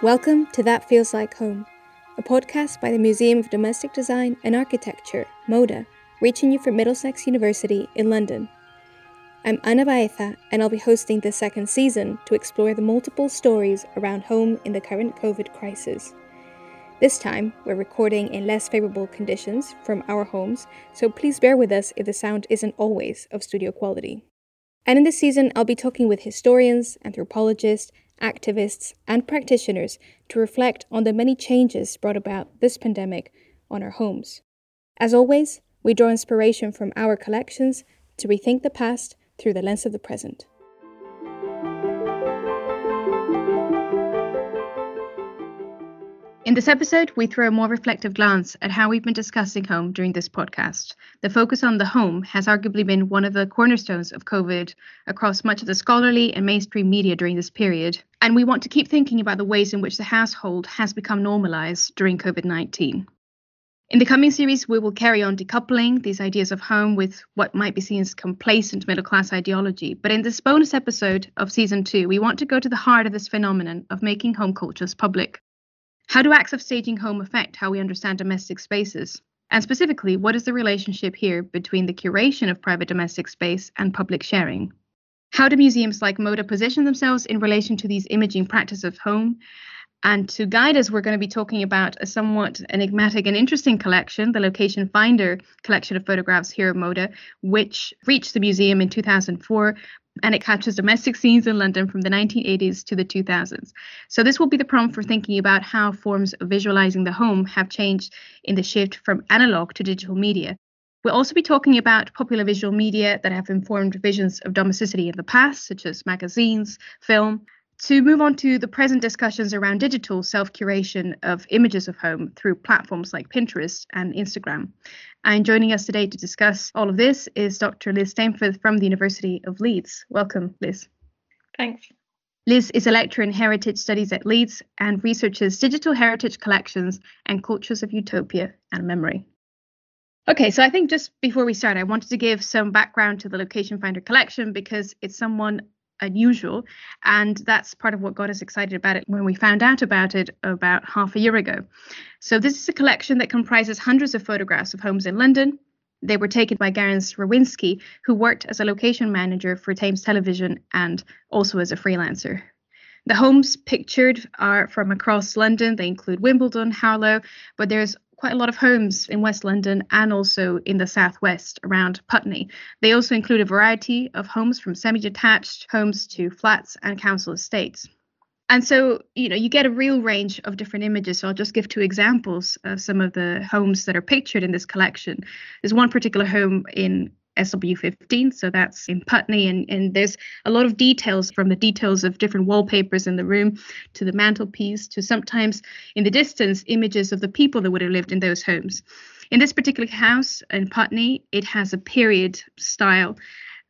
Welcome to That Feels Like Home, a podcast by the Museum of Domestic Design and Architecture, MODA, reaching you from Middlesex University in London. I'm Ana Baeza, and I'll be hosting the second season to explore the multiple stories around home in the current COVID crisis. This time, we're recording in less favorable conditions from our homes, so please bear with us if the sound isn't always of studio quality. And in this season, I'll be talking with historians, anthropologists, activists, and practitioners to reflect on the many changes brought about this pandemic on our homes. As always, we draw inspiration from our collections to rethink the past through the lens of the present. In this episode, we throw a more reflective glance at how we've been discussing home during this podcast. The focus on the home has arguably been one of the cornerstones of COVID across much of the scholarly and mainstream media during this period. And we want to keep thinking about the ways in which the household has become normalized during COVID 19. In the coming series, we will carry on decoupling these ideas of home with what might be seen as complacent middle class ideology. But in this bonus episode of season two, we want to go to the heart of this phenomenon of making home cultures public. How do acts of staging home affect how we understand domestic spaces? And specifically, what is the relationship here between the curation of private domestic space and public sharing? How do museums like MODA position themselves in relation to these imaging practices of home? And to guide us, we're going to be talking about a somewhat enigmatic and interesting collection, the Location Finder collection of photographs here at MODA, which reached the museum in 2004 and it captures domestic scenes in London from the 1980s to the 2000s. So, this will be the prompt for thinking about how forms of visualizing the home have changed in the shift from analog to digital media. We'll also be talking about popular visual media that have informed visions of domesticity in the past, such as magazines, film, to move on to the present discussions around digital self curation of images of home through platforms like Pinterest and Instagram. And joining us today to discuss all of this is Dr. Liz Stainforth from the University of Leeds. Welcome, Liz. Thanks. Liz is a lecturer in heritage studies at Leeds and researches digital heritage collections and cultures of utopia and memory. Okay, so I think just before we start, I wanted to give some background to the Location Finder collection because it's someone unusual. And that's part of what got us excited about it when we found out about it about half a year ago. So, this is a collection that comprises hundreds of photographs of homes in London. They were taken by Garance Rawinski, who worked as a location manager for Thames Television and also as a freelancer. The homes pictured are from across London. They include Wimbledon, Harlow, but there's quite a lot of homes in West London and also in the southwest around Putney. They also include a variety of homes from semi detached homes to flats and council estates. And so, you know, you get a real range of different images. So I'll just give two examples of some of the homes that are pictured in this collection. There's one particular home in SW15. So that's in Putney. And, and there's a lot of details from the details of different wallpapers in the room to the mantelpiece to sometimes in the distance images of the people that would have lived in those homes. In this particular house in Putney, it has a period style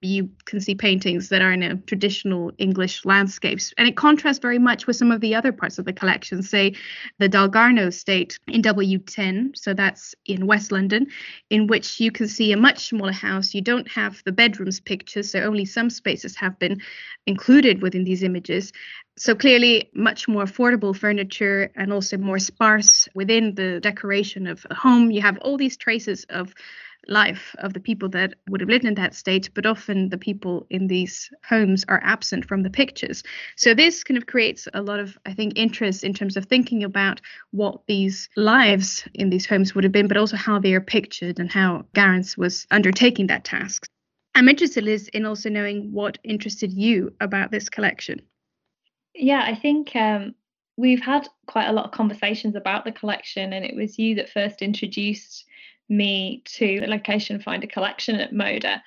you can see paintings that are in a traditional English landscapes. And it contrasts very much with some of the other parts of the collection, say the Dalgarno estate in W10, so that's in West London, in which you can see a much smaller house. You don't have the bedrooms pictures, so only some spaces have been included within these images. So clearly, much more affordable furniture and also more sparse within the decoration of a home. You have all these traces of life of the people that would have lived in that state, but often the people in these homes are absent from the pictures. So this kind of creates a lot of, I think, interest in terms of thinking about what these lives in these homes would have been, but also how they are pictured and how Garance was undertaking that task. I'm interested, Liz, in also knowing what interested you about this collection. Yeah, I think um, we've had quite a lot of conversations about the collection, and it was you that first introduced me to the location finder collection at Moda.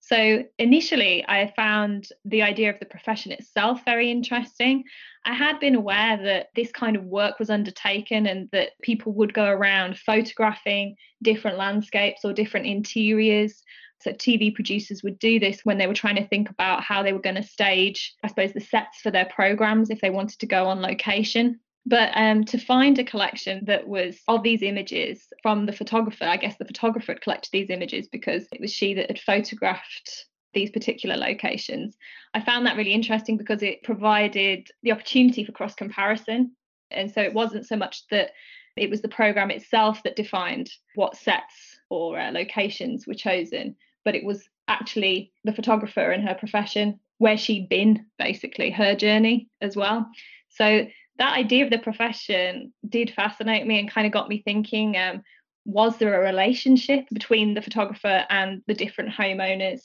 So initially, I found the idea of the profession itself very interesting. I had been aware that this kind of work was undertaken and that people would go around photographing different landscapes or different interiors. So TV producers would do this when they were trying to think about how they were going to stage, I suppose, the sets for their programs if they wanted to go on location. But um, to find a collection that was of these images from the photographer, I guess the photographer had collected these images because it was she that had photographed these particular locations. I found that really interesting because it provided the opportunity for cross comparison. And so it wasn't so much that it was the program itself that defined what sets or uh, locations were chosen, but it was actually the photographer and her profession, where she'd been, basically, her journey as well. So that idea of the profession did fascinate me and kind of got me thinking um, was there a relationship between the photographer and the different homeowners?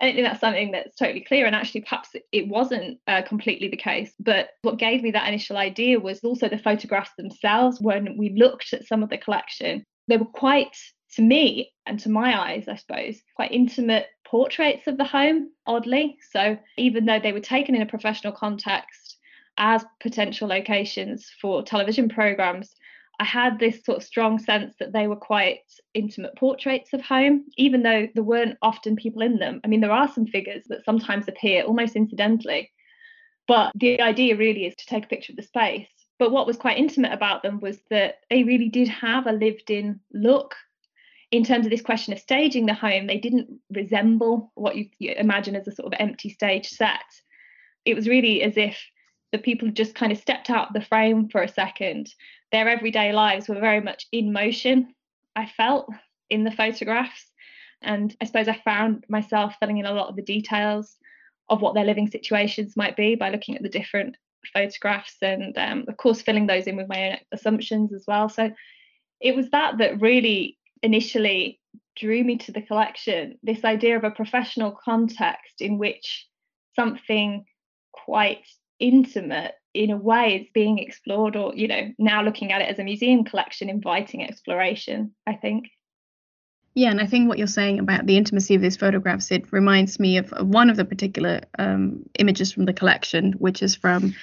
I don't think that's something that's totally clear, and actually, perhaps it wasn't uh, completely the case. But what gave me that initial idea was also the photographs themselves. When we looked at some of the collection, they were quite, to me and to my eyes, I suppose, quite intimate portraits of the home, oddly. So even though they were taken in a professional context as potential locations for television programs, I had this sort of strong sense that they were quite intimate portraits of home, even though there weren't often people in them. I mean, there are some figures that sometimes appear almost incidentally, but the idea really is to take a picture of the space. But what was quite intimate about them was that they really did have a lived in look. In terms of this question of staging the home, they didn't resemble what you, imagine as a sort of empty stage set. It was really as if the people just kind of stepped out of the frame for a second their everyday lives were very much in motion, I felt in the photographs. And I suppose I found myself filling in a lot of the details of what their living situations might be by looking at the different photographs and, um, of course, filling those in with my own assumptions as well. So it was that that really initially drew me to the collection this idea of a professional context in which something quite intimate in a way it's being explored or you know now looking at it as a museum collection inviting exploration i think. Yeah and i think what you're saying about the intimacy of these photographs it reminds me of, one of the particular um, images from the collection which is from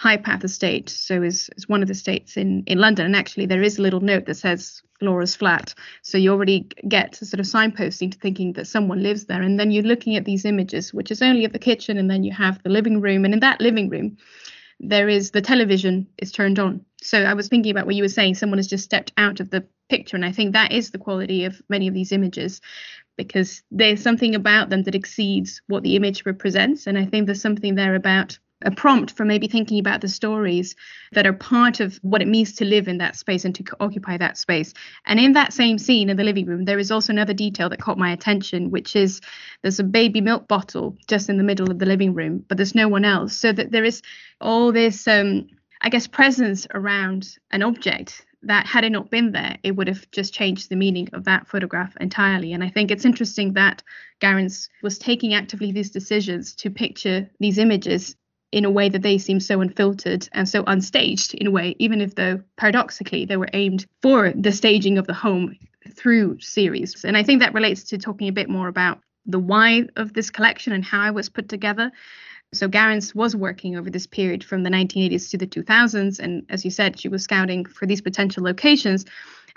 High Path Estate, so is, is one of the estates in, in London. And actually, there is a little note that says Laura's flat. So you already get a sort of signposting to thinking that someone lives there. And then you're looking at these images, which is only of the kitchen, and then you have the living room. And in that living room, there is the television is turned on. So I was thinking about what you were saying. Someone has just stepped out of the picture, and I think that is the quality of many of these images, because there's something about them that exceeds what the image represents, and I think there's something there about a prompt for maybe thinking about the stories that are part of what it means to live in that space and to occupy that space. And in that same scene in the living room, there is also another detail that caught my attention, which is there's a baby milk bottle just in the middle of the living room, but there's no one else. So that there is all this, um, I guess, presence around an object that had it not been there, it would have just changed the meaning of that photograph entirely. And I think it's interesting that Garance was taking actively these decisions to picture these images in a way that they seem so unfiltered and so unstaged in a way, even if though paradoxically they were aimed for the staging of the home through series. And I think that relates to talking a bit more about the why of this collection and how it was put together. So Garance was working over this period from the 1980s to the 2000s, and as you said, she was scouting for these potential locations.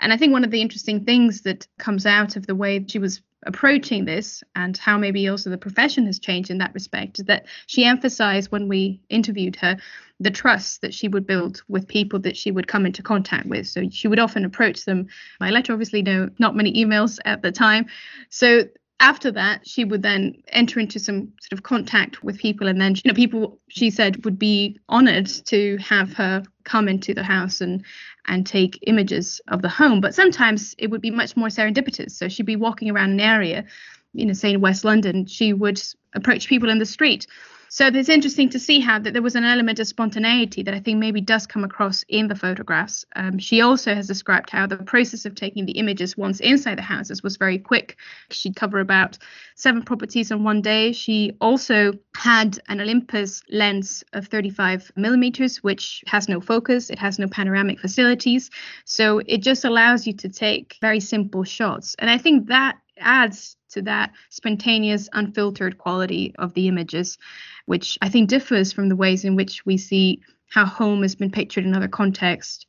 And I think one of the interesting things that comes out of the way she was approaching this and how maybe also the profession has changed in that respect is that she emphasized when we interviewed her the trust that she would build with people that she would come into contact with. So she would often approach them by letter, obviously, no, not many emails at the time. So after that, she would then enter into some sort of contact with people, and then you know people she said would be honoured to have her come into the house and and take images of the home. But sometimes it would be much more serendipitous. So she'd be walking around an area, you know, say in West London, she would approach people in the street so it's interesting to see how that there was an element of spontaneity that I think maybe does come across in the photographs. Um, she also has described how the process of taking the images once inside the houses was very quick. She'd cover about seven properties in one day. She also had an Olympus lens of 35 millimeters, which has no focus, it has no panoramic facilities. So it just allows you to take very simple shots. And I think that adds to that spontaneous, unfiltered quality of the images, which I think differs from the ways in which we see how home has been pictured in other contexts,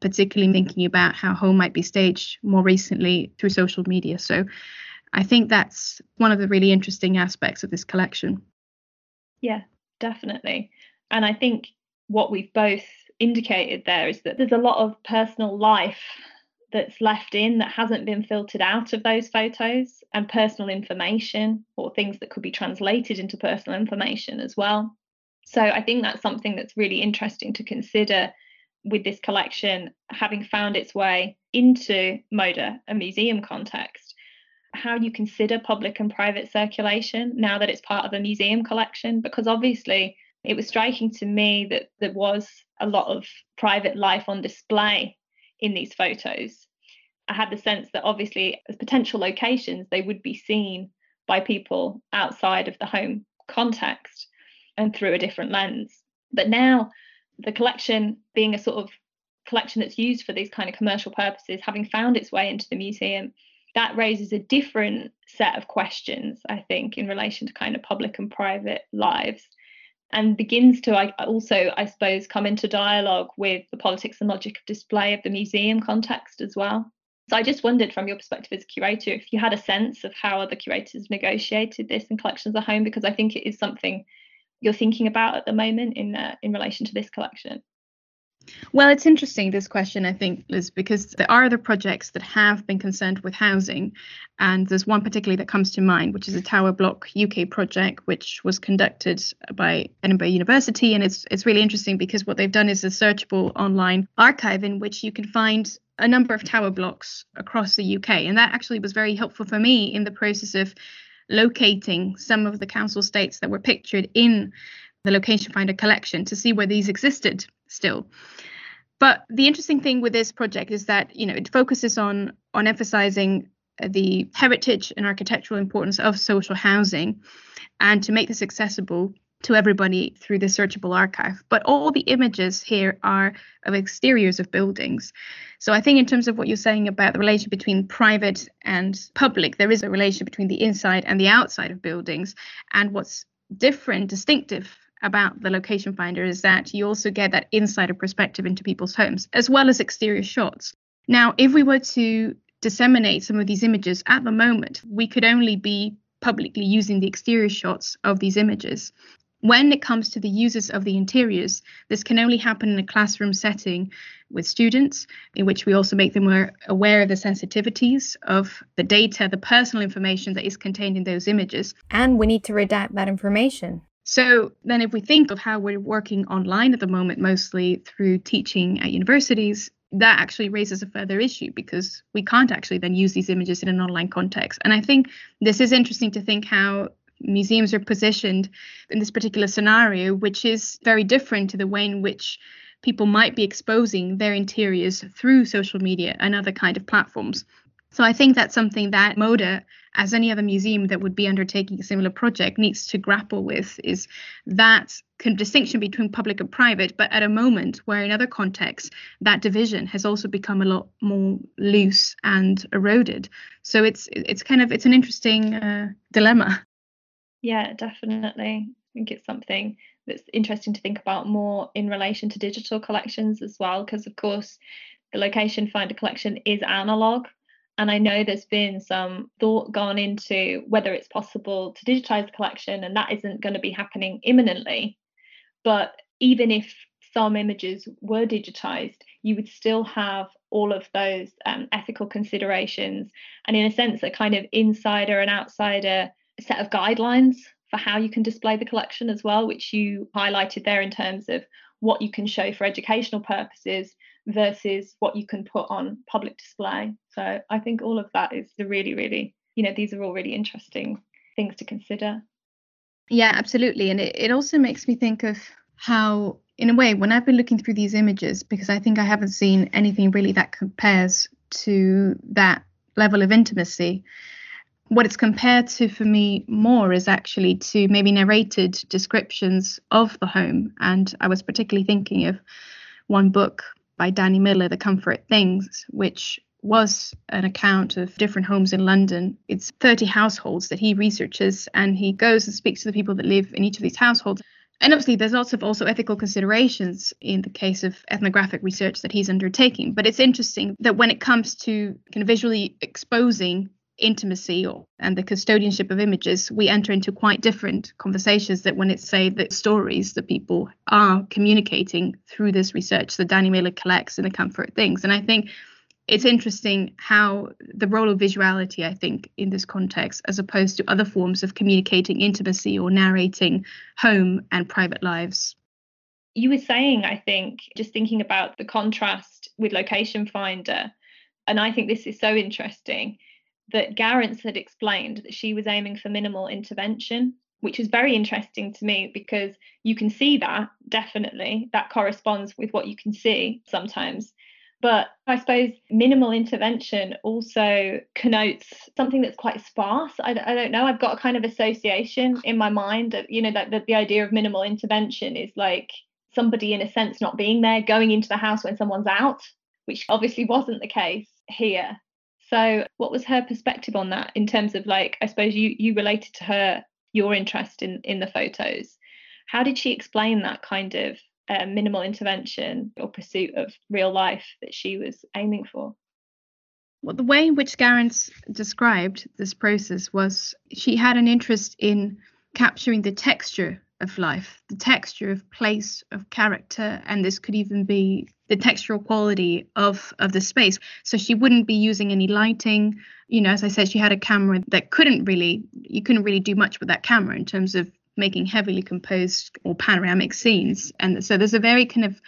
particularly thinking about how home might be staged more recently through social media. So I think that's one of the really interesting aspects of this collection. Yeah, definitely. And I think what we've both indicated there is that there's a lot of personal life that's left in that hasn't been filtered out of those photos and personal information or things that could be translated into personal information as well. So I think that's something that's really interesting to consider with this collection having found its way into MODA, a museum context, how you consider public and private circulation now that it's part of a museum collection, because obviously it was striking to me that there was a lot of private life on display in these photos. I had the sense that obviously, as potential locations, they would be seen by people outside of the home context and through a different lens. But now, the collection being a sort of collection that's used for these kind of commercial purposes, having found its way into the museum, that raises a different set of questions, I think, in relation to kind of public and private lives and begins to I, also, I suppose, come into dialogue with the politics and logic of display of the museum context as well. So I just wondered, from your perspective as a curator, if you had a sense of how other curators negotiated this in collections at home, because I think it is something you're thinking about at the moment in uh, in relation to this collection. Well, it's interesting, this question, I think, Liz, because there are other projects that have been concerned with housing. And there's one particularly that comes to mind, which is a Tower Block UK project, which was conducted by Edinburgh University. And it's, it's really interesting because what they've done is a searchable online archive in which you can find a number of tower blocks across the UK. And that actually was very helpful for me in the process of locating some of the council states that were pictured in the location finder collection to see where these existed still. But the interesting thing with this project is that you know it focuses on on emphasizing uh, the heritage and architectural importance of social housing and to make this accessible to everybody through the searchable archive. But all the images here are of exteriors of buildings. So I think in terms of what you're saying about the relation between private and public, there is a relation between the inside and the outside of buildings. And what's different, distinctive about the location finder is that you also get that insider perspective into people's homes as well as exterior shots. Now, if we were to disseminate some of these images at the moment, we could only be publicly using the exterior shots of these images. When it comes to the uses of the interiors, this can only happen in a classroom setting with students, in which we also make them aware, aware of the sensitivities of the data, the personal information that is contained in those images. And we need to redact that information. So then, if we think of how we're working online at the moment, mostly through teaching at universities, that actually raises a further issue because we can't actually then use these images in an online context. And I think this is interesting to think how museums are positioned in this particular scenario, which is very different to the way in which people might be exposing their interiors through social media and other kind of platforms. So I think that's something that MODA, as any other museum that would be undertaking a similar project, needs to grapple with is that distinction between public and private, but at a moment where in other contexts that division has also become a lot more loose and eroded. So it's it's kind of it's an interesting uh, dilemma. Yeah, definitely. I think it's something that's interesting to think about more in relation to digital collections as well, because of course the location finder collection is analog and I know there's been some thought gone into whether it's possible to digitize the collection, and that isn't going to be happening imminently. But even if some images were digitized, you would still have all of those um, ethical considerations, and in a sense, a kind of insider and outsider set of guidelines for how you can display the collection as well, which you highlighted there in terms of what you can show for educational purposes versus what you can put on public display. So I think all of that is the really, really, you know, these are all really interesting things to consider. Yeah, absolutely. And it, it also makes me think of how, in a way, when I've been looking through these images, because I think I haven't seen anything really that compares to that level of intimacy. What it's compared to for me more is actually to maybe narrated descriptions of the home. And I was particularly thinking of one book by Danny Miller, The Comfort Things, which was an account of different homes in London. It's 30 households that he researches and he goes and speaks to the people that live in each of these households. And obviously, there's lots of also ethical considerations in the case of ethnographic research that he's undertaking. But it's interesting that when it comes to kind of visually exposing intimacy or, and the custodianship of images, we enter into quite different conversations that when it's say the stories that people are communicating through this research that Danny Miller collects in the comfort things. And I think it's interesting how the role of visuality, I think, in this context, as opposed to other forms of communicating intimacy or narrating home and private lives. you were saying, I think, just thinking about the contrast with Location Finder, and I think this is so interesting that Garance had explained that she was aiming for minimal intervention, which is very interesting to me because you can see that definitely, that corresponds with what you can see sometimes. But I suppose minimal intervention also connotes something that's quite sparse. I, I don't know. I've got a kind of association in my mind that, you know, that, that the idea of minimal intervention is like somebody, in a sense, not being there, going into the house when someone's out, which obviously wasn't the case here. So, what was her perspective on that in terms of like, I suppose you you related to her your interest in in the photos. How did she explain that kind of uh, minimal intervention or pursuit of real life that she was aiming for. Well, the way in which Garance described this process was she had an interest in capturing the texture of life, the texture of place, of character, and this could even be the textural quality of of the space. So she wouldn't be using any lighting. You know, as I said, she had a camera that couldn't really you couldn't really do much with that camera in terms of making heavily composed or panoramic scenes. And so there's a very kind of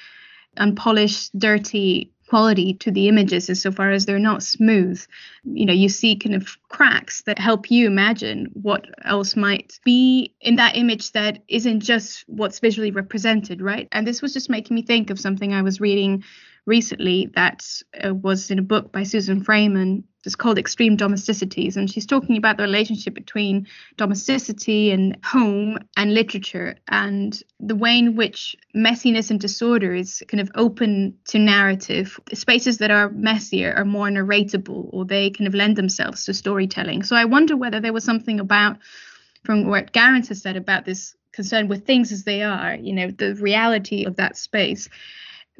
unpolished, dirty quality to the images insofar as they're not smooth. You know, you see kind of cracks that help you imagine what else might be in that image that isn't just what's visually represented, right? And this was just making me think of something I was reading recently that uh, was in a book by Susan Fraiman. It's called Extreme Domesticities, and she's talking about the relationship between domesticity and home and literature, and the way in which messiness and disorder is kind of open to narrative. Spaces that are messier are more narratable, or they kind of lend themselves to storytelling. So I wonder whether there was something about, from what Garance has said about this concern with things as they are, you know, the reality of that space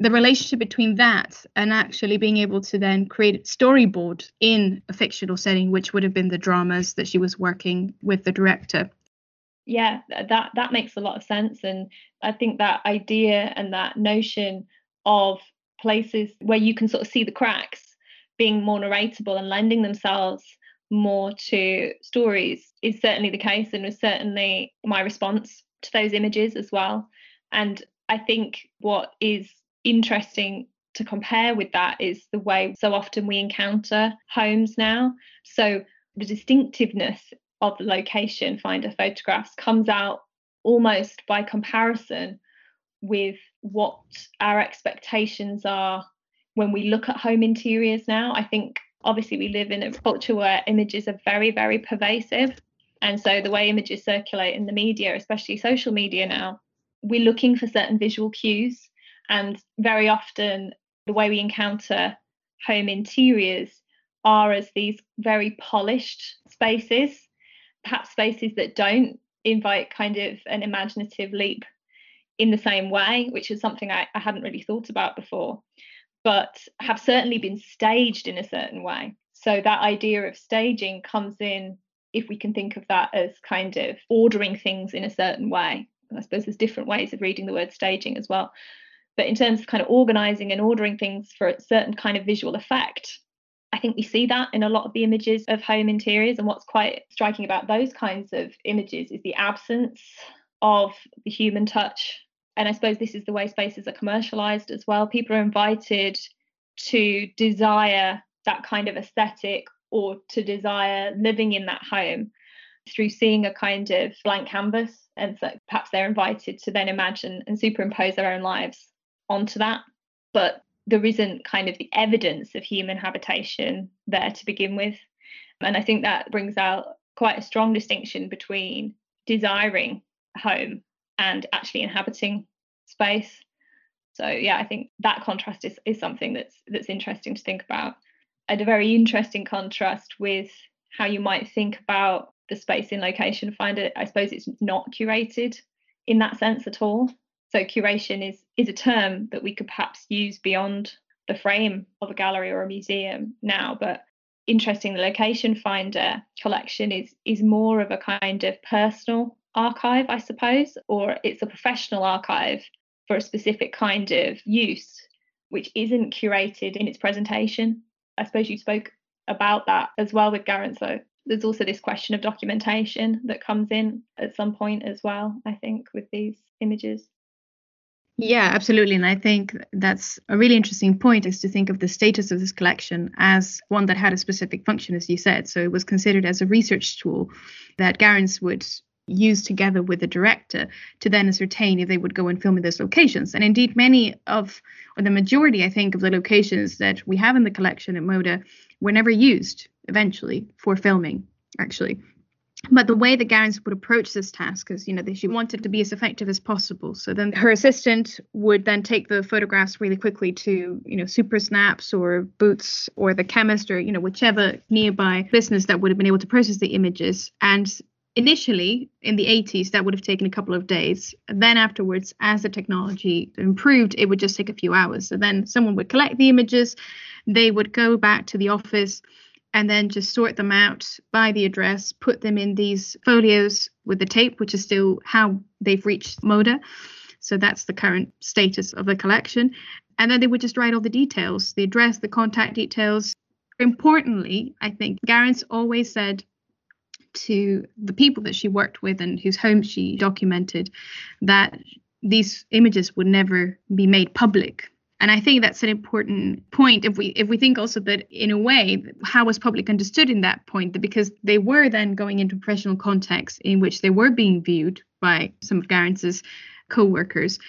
the relationship between that and actually being able to then create storyboard in a fictional setting, which would have been the dramas that she was working with the director. Yeah, that that makes a lot of sense, and I think that idea and that notion of places where you can sort of see the cracks being more narratable and lending themselves more to stories is certainly the case and was certainly my response to those images as well. And I think what is interesting to compare with that is the way so often we encounter homes now. So the distinctiveness of the location finder photographs comes out almost by comparison with what our expectations are when we look at home interiors now. I think obviously we live in a culture where images are very, very pervasive. And so the way images circulate in the media, especially social media now, we're looking for certain visual cues and very often, the way we encounter home interiors are as these very polished spaces, perhaps spaces that don't invite kind of an imaginative leap in the same way, which is something I, I hadn't really thought about before, but have certainly been staged in a certain way. So that idea of staging comes in if we can think of that as kind of ordering things in a certain way. I suppose there's different ways of reading the word staging as well. But in terms of kind of organizing and ordering things for a certain kind of visual effect, I think we see that in a lot of the images of home interiors. And what's quite striking about those kinds of images is the absence of the human touch. And I suppose this is the way spaces are commercialized as well. People are invited to desire that kind of aesthetic or to desire living in that home through seeing a kind of blank canvas. And so perhaps they're invited to then imagine and superimpose their own lives onto that. But there isn't kind of the evidence of human habitation there to begin with. And I think that brings out quite a strong distinction between desiring home and actually inhabiting space. So yeah, I think that contrast is, is something that's that's interesting to think about. And a very interesting contrast with how you might think about the space in location finder. I suppose it's not curated in that sense at all. So curation is is a term that we could perhaps use beyond the frame of a gallery or a museum now, but interesting the location finder collection is is more of a kind of personal archive, I suppose, or it's a professional archive for a specific kind of use, which isn't curated in its presentation. I suppose you spoke about that as well with Garance. So there's also this question of documentation that comes in at some point as well, I think, with these images. Yeah, absolutely. And I think that's a really interesting point is to think of the status of this collection as one that had a specific function, as you said. So it was considered as a research tool that Garance would use together with the director to then ascertain if they would go and film in those locations. And indeed, many of, or the majority, I think, of the locations that we have in the collection at MODA were never used eventually for filming, actually. But the way that Garance would approach this task is, you know, that she wanted to be as effective as possible. So then her assistant would then take the photographs really quickly to, you know, Supasnaps or Boots or the chemist or, you know, whichever nearby business that would have been able to process the images. And initially in the 80s that would have taken a couple of days then afterwards as the technology improved it would just take a few hours so then someone would collect the images they would go back to the office and then just sort them out by the address, put them in these folios with the tape, which is still how they've reached MODA. So that's the current status of the collection. And then they would just write all the details the address, the contact details. Importantly, I think Garance always said to the people that she worked with and whose homes she documented that these images would never be made public and I think that's an important point if we if we think also that in a way how was public understood in that point because they were then going into professional context in which they were being viewed by some of Garance's co-workers.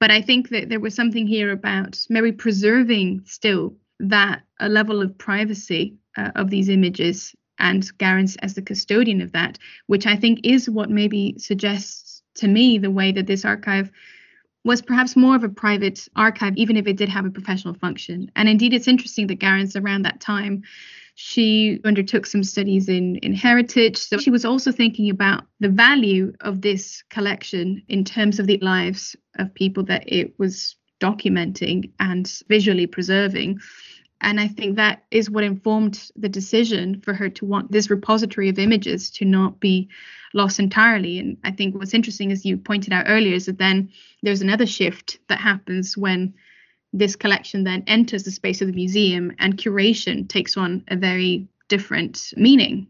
But I think that there was something here about maybe preserving still that a level of privacy uh, of these images and Garance as the custodian of that, which I think is what maybe suggests to me the way that this archive was perhaps more of a private archive, even if it did have a professional function. And indeed, it's interesting that Garance, around that time, she undertook some studies in, in heritage. So she was also thinking about the value of this collection in terms of the lives of people that it was documenting and visually preserving. And I think that is what informed the decision for her to want this repository of images to not be lost entirely. And I think what's interesting, as you pointed out earlier, is that then there's another shift that happens when this collection then enters the space of the museum and curation takes on a very different meaning.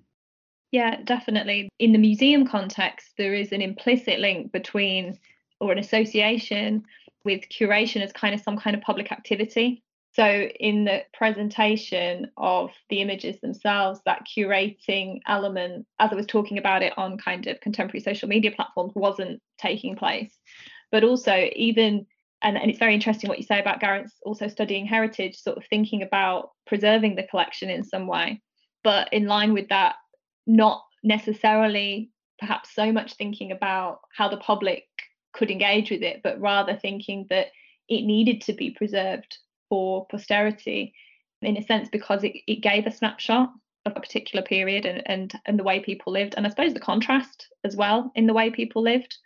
Yeah, definitely. In the museum context, there is an implicit link between or an association with curation as kind of some kind of public activity. So, in the presentation of the images themselves, that curating element, as I was talking about it on kind of contemporary social media platforms, wasn't taking place. But also, even and, and it's very interesting what you say about Garance also studying heritage, sort of thinking about preserving the collection in some way. But in line with that, not necessarily perhaps so much thinking about how the public could engage with it, but rather thinking that it needed to be preserved for posterity in a sense because it, it gave a snapshot of a particular period and, and and the way people lived and i suppose the contrast as well in the way people lived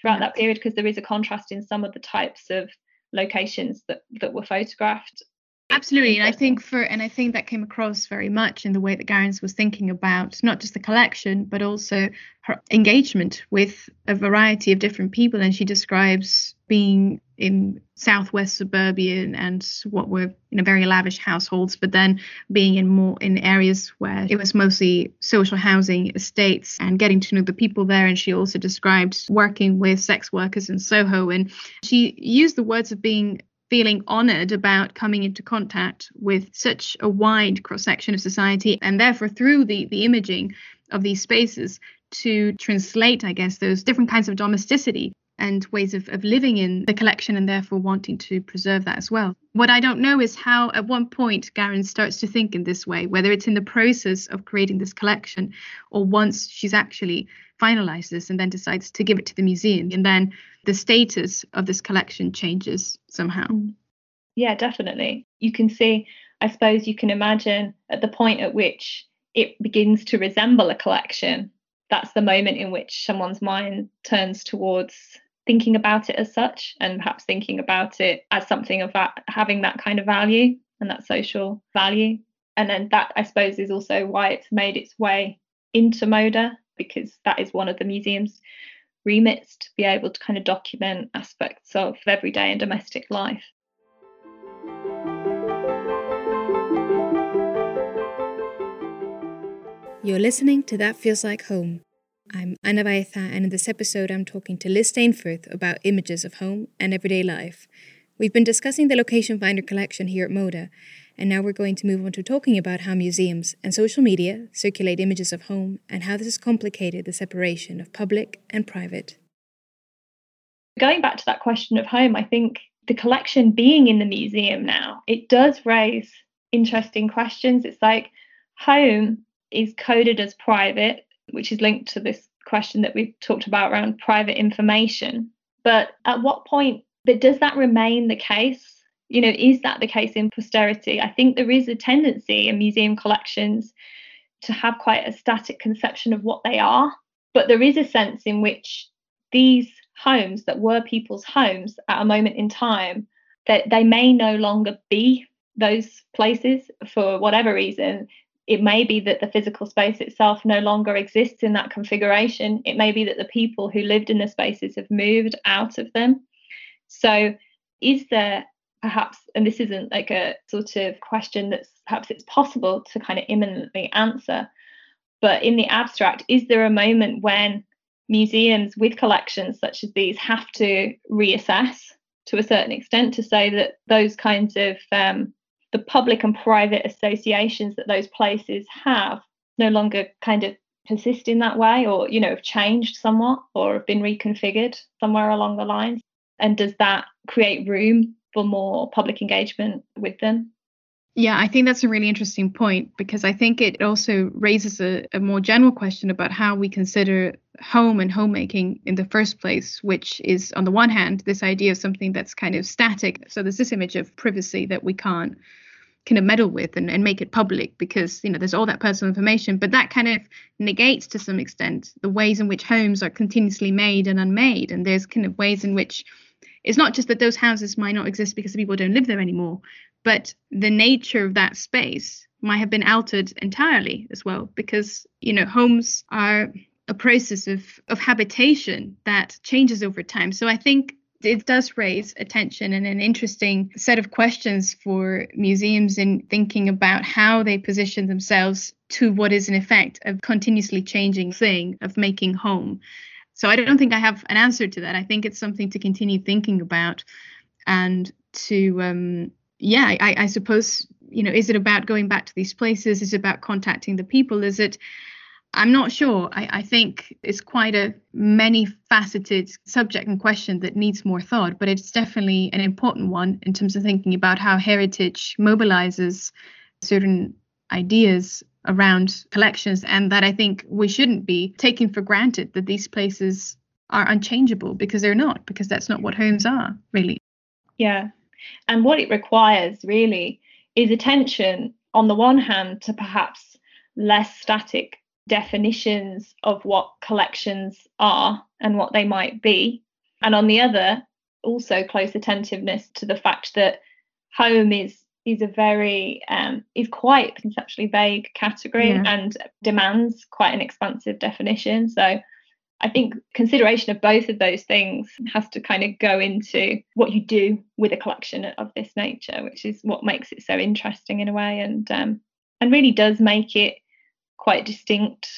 throughout that period because there is a contrast in some of the types of locations that that were photographed Absolutely. And I think for and I think that came across very much in the way that Garance was thinking about not just the collection, but also her engagement with a variety of different people. And she describes being in southwest suburban and what were you know very lavish households, but then being in more in areas where it was mostly social housing estates and getting to know the people there. And she also described working with sex workers in Soho. And she used the words of being feeling honored about coming into contact with such a wide cross section of society and therefore through the the imaging of these spaces to translate i guess those different kinds of domesticity and ways of, of living in the collection and therefore wanting to preserve that as well what i don't know is how at one point Garance starts to think in this way whether it's in the process of creating this collection or once she's actually finalized this and then decides to give it to the museum and then the status of this collection changes somehow. Mm. Yeah, definitely. You can see, I suppose you can imagine at the point at which it begins to resemble a collection, that's the moment in which someone's mind turns towards thinking about it as such and perhaps thinking about it as something of that having that kind of value and that social value. And then that I suppose is also why it's made its way into MODA because that is one of the museum's remits to be able to kind of document aspects of everyday and domestic life. You're listening to That Feels Like Home, I'm Ana Baeza, and in this episode, I'm talking to Liz Stainforth about images of home and everyday life. We've been discussing the Location Finder collection here at MODA, and now we're going to move on to talking about how museums and social media circulate images of home and how this has complicated the separation of public and private. Going back to that question of home, I think the collection being in the museum now, it does raise interesting questions. It's like home is coded as private which is linked to this question that we've talked about around private information. But at what point, but does that remain the case? You know, is that the case in posterity? I think there is a tendency in museum collections to have quite a static conception of what they are. But there is a sense in which these homes that were people's homes at a moment in time, that they may no longer be those places for whatever reason it may be that the physical space itself no longer exists in that configuration. It may be that the people who lived in the spaces have moved out of them. So, is there perhaps, and this isn't like a sort of question that's perhaps it's possible to kind of imminently answer, but in the abstract, is there a moment when museums with collections such as these have to reassess to a certain extent to say that those kinds of um, the public and private associations that those places have no longer kind of persist in that way or you know have changed somewhat or have been reconfigured somewhere along the lines? And does that create room for more public engagement with them yeah, I think that's a really interesting point because I think it also raises a, a, more general question about how we consider home and homemaking in the first place, which is, on the one hand, this idea of something that's kind of static. So there's this image of privacy that we can't kind of meddle with and, and make it public because you know there's all that personal information but that kind of negates to some extent the ways in which homes are continuously made and unmade and there's kind of ways in which it's not just that those houses might not exist because people don't live there anymore but the nature of that space might have been altered entirely as well because you know homes are a process of of habitation that changes over time so i think it does raise attention and an interesting set of questions for museums in thinking about how they position themselves to what is in effect a continuously changing thing of making home. So I don't think I have an answer to that. I think it's something to continue thinking about and to um yeah, I, I suppose, you know, is it about going back to these places? Is it about contacting the people? Is it I'm not sure. I, I, think it's quite a many faceted subject and question that needs more thought, but it's definitely an important one in terms of thinking about how heritage mobilizes certain ideas around collections, and that I think we shouldn't be taking for granted that these places are unchangeable because they're not, because that's not what homes are, really. Yeah. And what it requires really is attention, on the one hand, to perhaps less static definitions of what collections are and what they might be. And on the other, also close attentiveness to the fact that home is is a very um, is quite conceptually vague category yeah. and demands quite an expansive definition. So I think consideration of both of those things has to kind of go into what you do with a collection of this nature, which is what makes it so interesting in a way, and um, and really does make it quite distinct.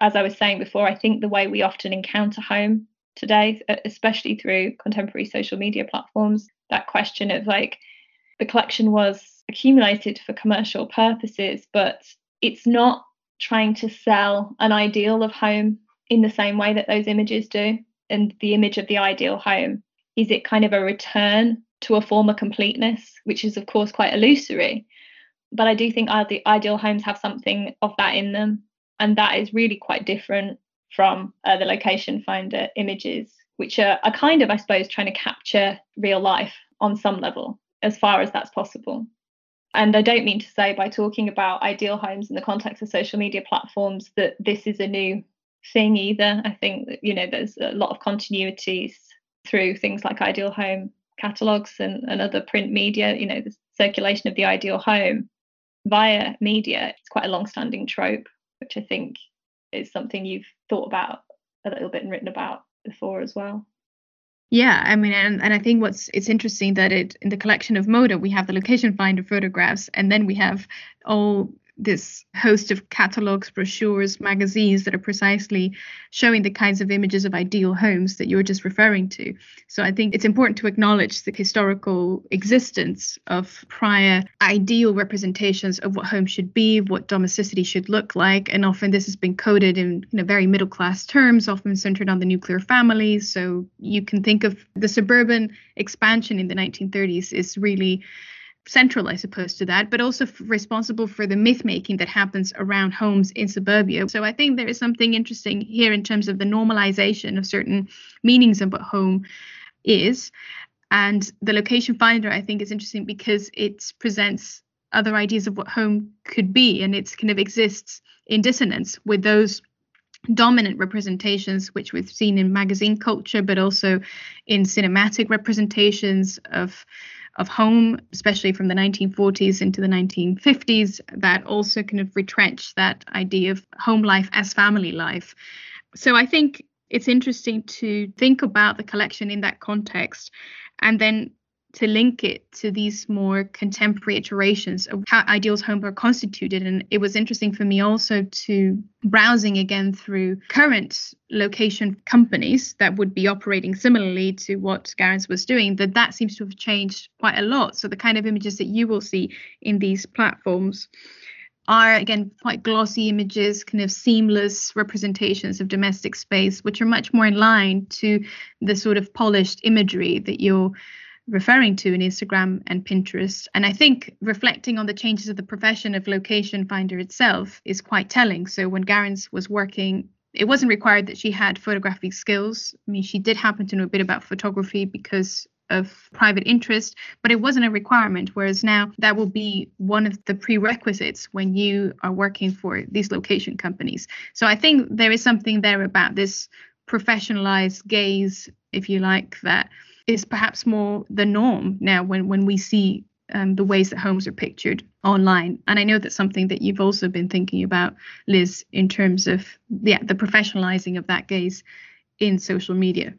As I was saying before, I think the way we often encounter home today, especially through contemporary social media platforms, that question of like the collection was accumulated for commercial purposes, but it's not trying to sell an ideal of home in the same way that those images do. And the image of the ideal home is it kind of a return to a former completeness, which is, of course, quite illusory but I do think the ideal homes have something of that in them, and that is really quite different from uh, the location finder images, which are, are kind of, I suppose, trying to capture real life on some level, as far as that's possible. And I don't mean to say by talking about ideal homes in the context of social media platforms that this is a new thing either. I think that, you know, there's a lot of continuities through things like ideal home catalogues and, and other print media, you know, the circulation of the ideal home via media it's quite a long-standing trope which i think is something you've thought about a little bit and written about before as well yeah i mean and, and i think what's it's interesting that it in the collection of moda we have the location finder photographs and then we have all this host of catalogs, brochures, magazines that are precisely showing the kinds of images of ideal homes that you were just referring to. So I think it's important to acknowledge the historical existence of prior ideal representations of what home should be, what domesticity should look like. And often this has been coded in you know, very middle class terms, often centered on the nuclear family. So you can think of the suburban expansion in the 1930s is really central, I suppose, to that, but also f- responsible for the myth making that happens around homes in suburbia. So I think there is something interesting here in terms of the normalization of certain meanings of what home is. And the location finder, I think, is interesting because it presents other ideas of what home could be, and it kind of exists in dissonance with those dominant representations which we've seen in magazine culture but also in cinematic representations of of home, especially from the 1940s into the 1950s, that also kind of retrench that idea of home life as family life. So I think it's interesting to think about the collection in that context and then to link it to these more contemporary iterations of how ideals home are constituted. And it was interesting for me also to browsing again through current location companies that would be operating similarly to what Garance was doing, that that seems to have changed quite a lot. So the kind of images that you will see in these platforms are again quite glossy images, kind of seamless representations of domestic space, which are much more in line to the sort of polished imagery that you'll referring to in Instagram and Pinterest. And I think reflecting on the changes of the profession of location finder itself is quite telling. So when Garance was working, it wasn't required that she had photographic skills. I mean, she did happen to know a bit about photography because of private interest, but it wasn't a requirement. Whereas now that will be one of the prerequisites when you are working for these location companies. So I think there is something there about this professionalized gaze, if you like, that is perhaps more the norm now when when we see um, the ways that homes are pictured online. And I know that's something that you've also been thinking about, Liz, in terms of yeah, the professionalizing of that gaze in social media.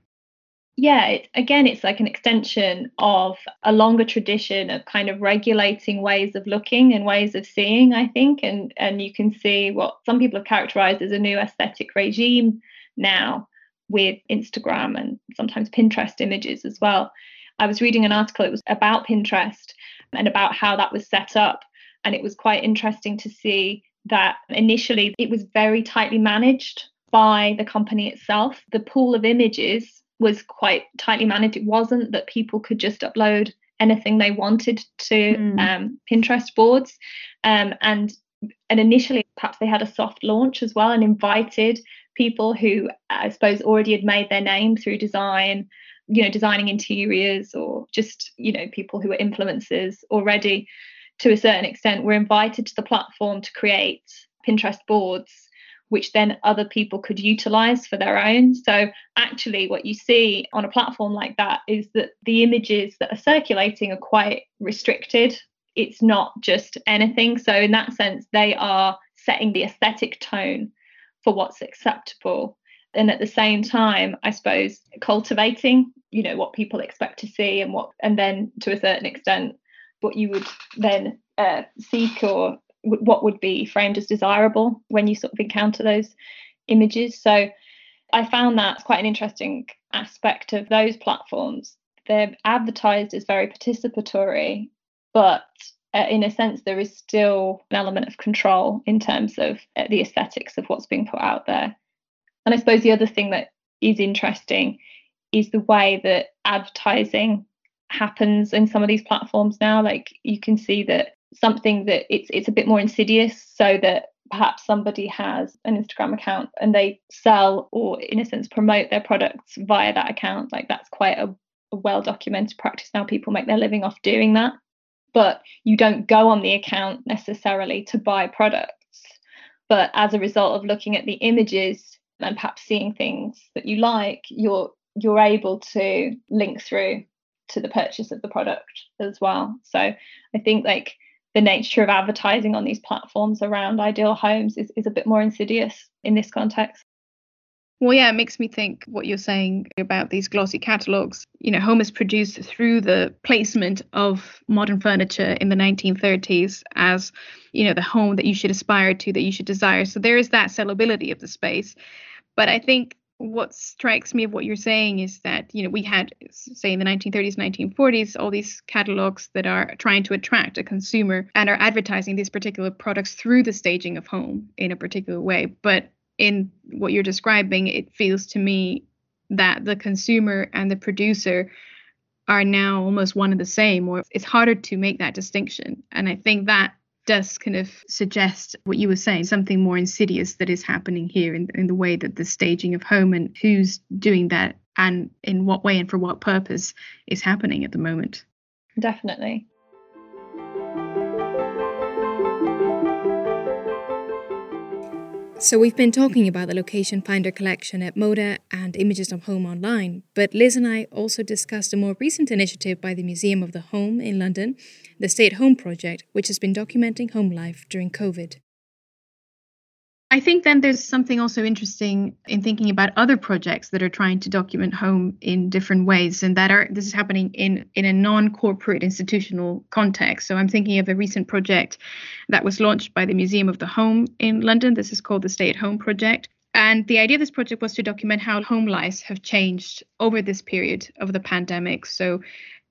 Yeah, it, again, it's like an extension of a longer tradition of kind of regulating ways of looking and ways of seeing, I think. And, and you can see what some people have characterized as a new aesthetic regime now with Instagram and sometimes Pinterest images as well. I was reading an article, it was about Pinterest and about how that was set up. And it was quite interesting to see that initially it was very tightly managed by the company itself. The pool of images was quite tightly managed. It wasn't that people could just upload anything they wanted to mm. um, Pinterest boards. Um, and and initially perhaps they had a soft launch as well and invited people who I suppose already had made their name through design, you know, designing interiors or just, you know, people who were influencers already to a certain extent were invited to the platform to create Pinterest boards which then other people could utilize for their own. So, actually, what you see on a platform like that is that the images that are circulating are quite restricted. It's not just anything. So, in that sense, they are setting the aesthetic tone for what's acceptable. And at the same time i suppose cultivating you know what people expect to see and what and then to a certain extent what you would then uh, seek or w- what would be framed as desirable when you sort of encounter those images. So i found that quite an interesting aspect of those platforms. They're advertised as very participatory but uh, in a sense, there is still an element of control in terms of uh, the aesthetics of what's being put out there. And I suppose the other thing that is interesting is the way that advertising happens in some of these platforms now. Like you can see that something that it's it's a bit more insidious, so that perhaps somebody has an Instagram account and they sell or in a sense promote their products via that account. Like that's quite a, a well documented practice now. People make their living off doing that but you don't go on the account necessarily to buy products. But as a result of looking at the images and perhaps seeing things that you like, you're you're able to link through to the purchase of the product as well. So I think like the nature of advertising on these platforms around ideal homes is, is a bit more insidious in this context. Well, yeah, it makes me think what you're saying about these glossy catalogs. You know, home is produced through the placement of modern furniture in the 1930s as, you know, the home that you should aspire to, that you should desire. So there is that sellability of the space. But I think what strikes me of what you're saying is that you know we had say in the 1930s 1940s all these catalogs that are trying to attract a consumer and are advertising these particular products through the staging of home in a particular way but in what you're describing it feels to me that the consumer and the producer are now almost one and the same or it's harder to make that distinction and i think that does kind of suggest what you were saying, something more insidious that is happening here in, in the way that the staging of home and who's doing that and in what way and for what purpose is happening at the moment. Definitely. So we've been talking about the Location Finder collection at Moda and Images of Home online, but Liz and I also discussed a more recent initiative by the Museum of the Home in London, the Stay at Home Project, which has been documenting home life during COVID. I think then there's something also interesting in thinking about other projects that are trying to document home in different ways and that are this is happening in in a non-corporate institutional context. So I'm thinking of a recent project that was launched by the Museum of the Home in London. This is called the Stay at Home Project. And the idea of this project was to document how home lives have changed over this period of the pandemic. So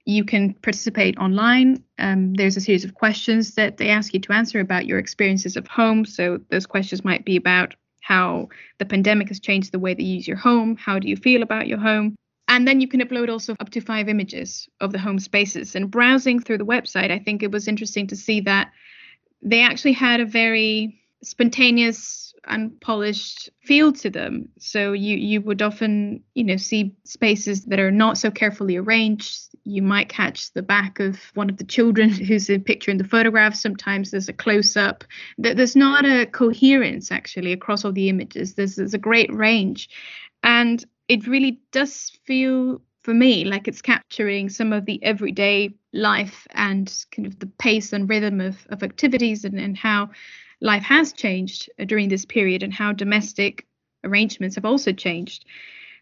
you can participate online. Um, there's a series of questions that they ask you to answer about your experiences of home. So those questions might be about how the pandemic has changed the way that you use your home. How do you feel about your home? And then you can upload also up to five images of the home spaces. And browsing through the website, I think it was interesting to see that they actually had a very spontaneous unpolished feel to them. So you you would often, you know, see spaces that are not so carefully arranged. You might catch the back of one of the children who's a picture in the photograph. Sometimes there's a close up. There's not a coherence actually across all the images. There's, there's a great range. And it really does feel for me like it's capturing some of the everyday life and kind of the pace and rhythm of, of activities and, and how life has changed uh, during this period and how domestic arrangements have also changed.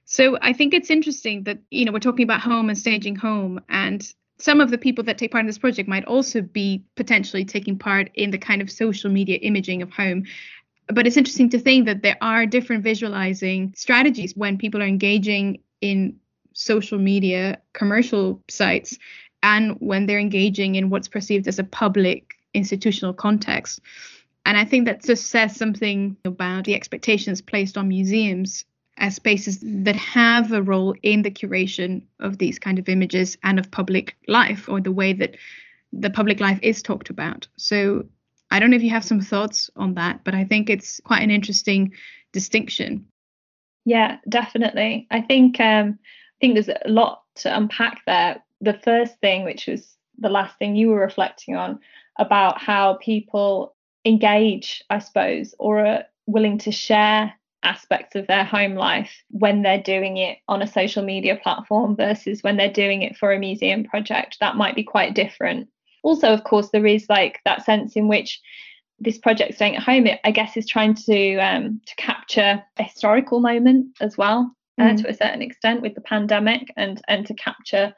So I think it's interesting that, you know, we're talking about home and staging home and some of the people that take part in this project might also be potentially taking part in the kind of social media imaging of home. But it's interesting to think that there are different visualizing strategies when people are engaging in social media commercial sites and when they're engaging in what's perceived as a public institutional context. And I think that just says something about the expectations placed on museums as spaces that have a role in the curation of these kind of images and of public life or the way that the public life is talked about. So I don't know if you have some thoughts on that, but I think it's quite an interesting distinction. Yeah, definitely. I think um, I think there's a lot to unpack there. The first thing, which was the last thing you were reflecting on, about how people engage, I suppose, or are willing to share aspects of their home life when they're doing it on a social media platform versus when they're doing it for a museum project. That might be quite different. Also, of course, there is like that sense in which this project staying at home it, i guess is trying to um, to capture a historical moment as well uh, mm. to a certain extent with the pandemic and and to capture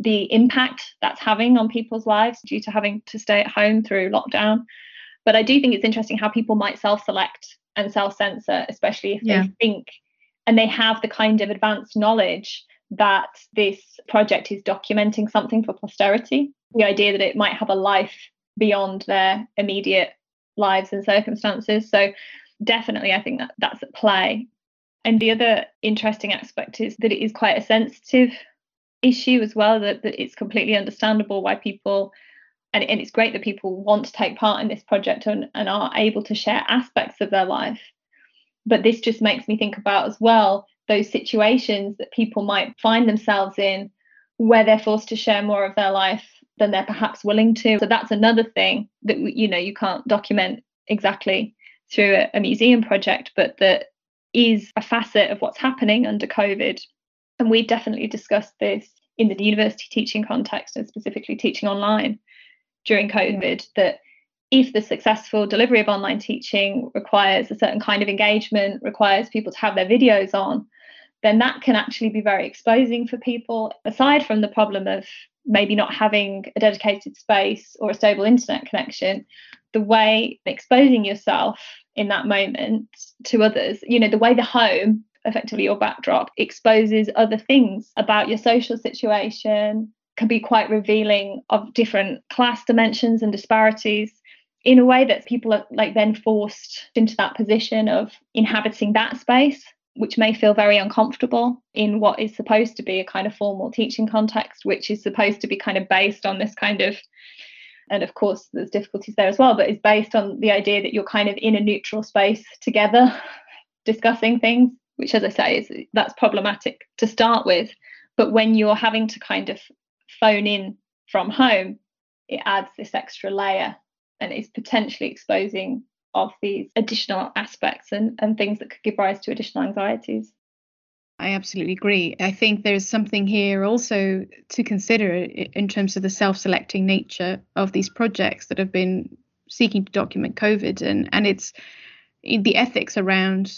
the impact that's having on people's lives due to having to stay at home through lockdown but I do think it's interesting how people might self select and self censor, especially if yeah. they think and they have the kind of advanced knowledge that this project is documenting something for posterity. The idea that it might have a life beyond their immediate lives and circumstances. So, definitely, I think that that's at play. And the other interesting aspect is that it is quite a sensitive issue as well, that, that it's completely understandable why people and, and it's great that people want to take part in this project and, and are able to share aspects of their life. But this just makes me think about as well those situations that people might find themselves in where they're forced to share more of their life than they're perhaps willing to. So that's another thing that you know you can't document exactly through a, a museum project but that is a facet of what's happening under covid. And we definitely discussed this in the university teaching context and specifically teaching online during mm-hmm. COVID that if the successful delivery of online teaching requires a certain kind of engagement, requires people to have their videos on, then that can actually be very exposing for people. Aside from the problem of maybe not having a dedicated space or a stable internet connection, the way exposing yourself in that moment to others, you know, the way the home, effectively your backdrop, exposes other things about your social situation can be quite revealing of different class dimensions and disparities in a way that people are like then forced into that position of inhabiting that space which may feel very uncomfortable in what is supposed to be a kind of formal teaching context which is supposed to be kind of based on this kind of and of course there's difficulties there as well but is based on the idea that you're kind of in a neutral space together discussing things which as i say is that's problematic to start with. But when you're having to kind of phone in from home it adds this extra layer and is potentially exposing of these additional aspects and, and things that could give rise to additional anxieties. I absolutely agree. I think there's something here also to consider in terms of the self selecting nature of these projects that have been seeking to document COVID and, and it's the ethics around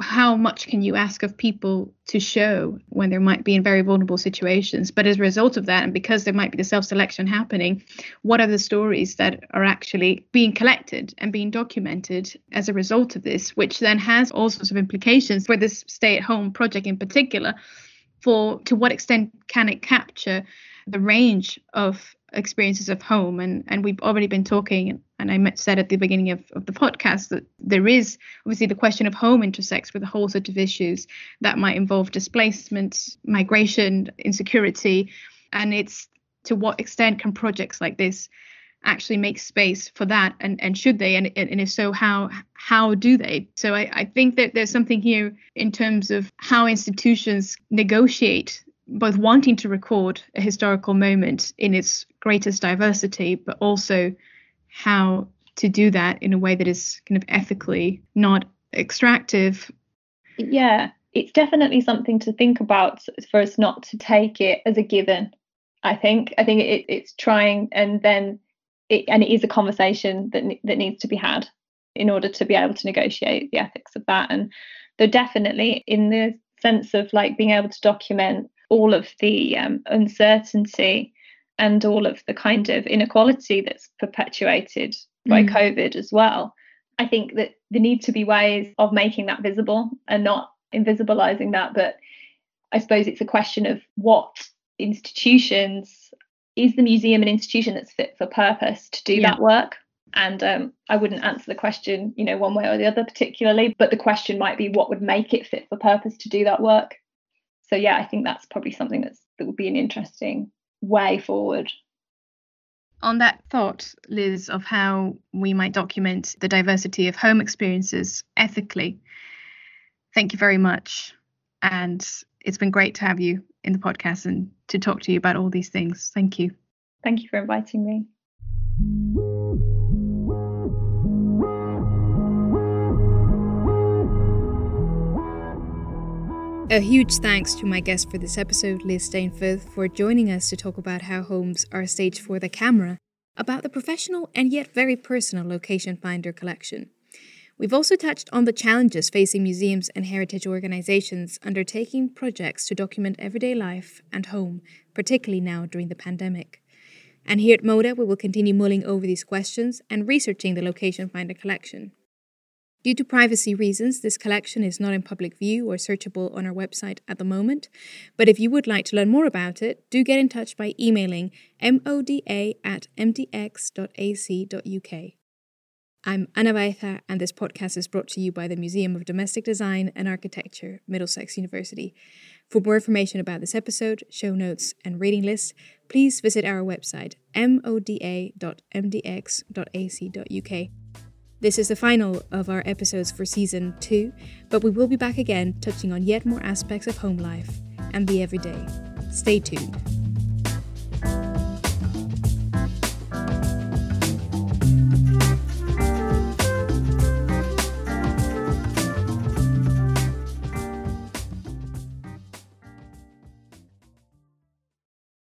how much can you ask of people to show when there might be in very vulnerable situations? But as a result of that and because there might be the self-selection happening what are the stories that are actually being collected and being documented as a result of this which then has all sorts of implications for this stay at home project in particular for to what extent can it capture the range of experiences of home? And and we've already been talking and I said at the beginning of, of the podcast that there is obviously the question of home intersects with a whole set of issues that might involve displacement migration insecurity and it's to what extent can projects like this actually make space for that and and should they and, and if so how how do they? So I, I think that there's something here in terms of how institutions negotiate both wanting to record a historical moment in its greatest diversity, but also how to do that in a way that is kind of ethically not extractive. Yeah, it's definitely something to think about for us not to take it as a given. I think I think it, it's trying and then it, and it is a conversation that that needs to be had in order to be able to negotiate the ethics of that. And though definitely in the sense of like being able to document all of the um, uncertainty and all of the kind of inequality that's perpetuated by mm. COVID as well. I think that there need to be ways of making that visible and not invisibilizing that. But I suppose it's a question of what institutions is the museum an institution that's fit for purpose to do yeah. that work? And um, I wouldn't answer the question, you know, one way or the other particularly, but the question might be what would make it fit for purpose to do that work so yeah, I think that's probably something that's that would be an interesting way forward. On that thought, Liz, of how we might document the diversity of home experiences ethically, thank you very much. And it's been great to have you in the podcast and to talk to you about all these things. Thank you. Thank you for inviting me. A huge thanks to my guest for this episode, Liz Stainforth, for joining us to talk about how homes are staged for the camera, about the professional and yet very personal Location Finder collection. We've also touched on the challenges facing museums and heritage organizations undertaking projects to document everyday life and home, particularly now during the pandemic. And here at MODA, we will continue mulling over these questions and researching the Location Finder collection. Due to privacy reasons, this collection is not in public view or searchable on our website at the moment. But if you would like to learn more about it, do get in touch by emailing moda at mdx.ac.uk. I'm Ana Baeza, and this podcast is brought to you by the Museum of Domestic Design and Architecture, Middlesex University. For more information about this episode, show notes, and reading list, please visit our website, moda.mdx.ac.uk. This is the final of our episodes for season two, but we will be back again touching on yet more aspects of home life and the everyday. Stay tuned.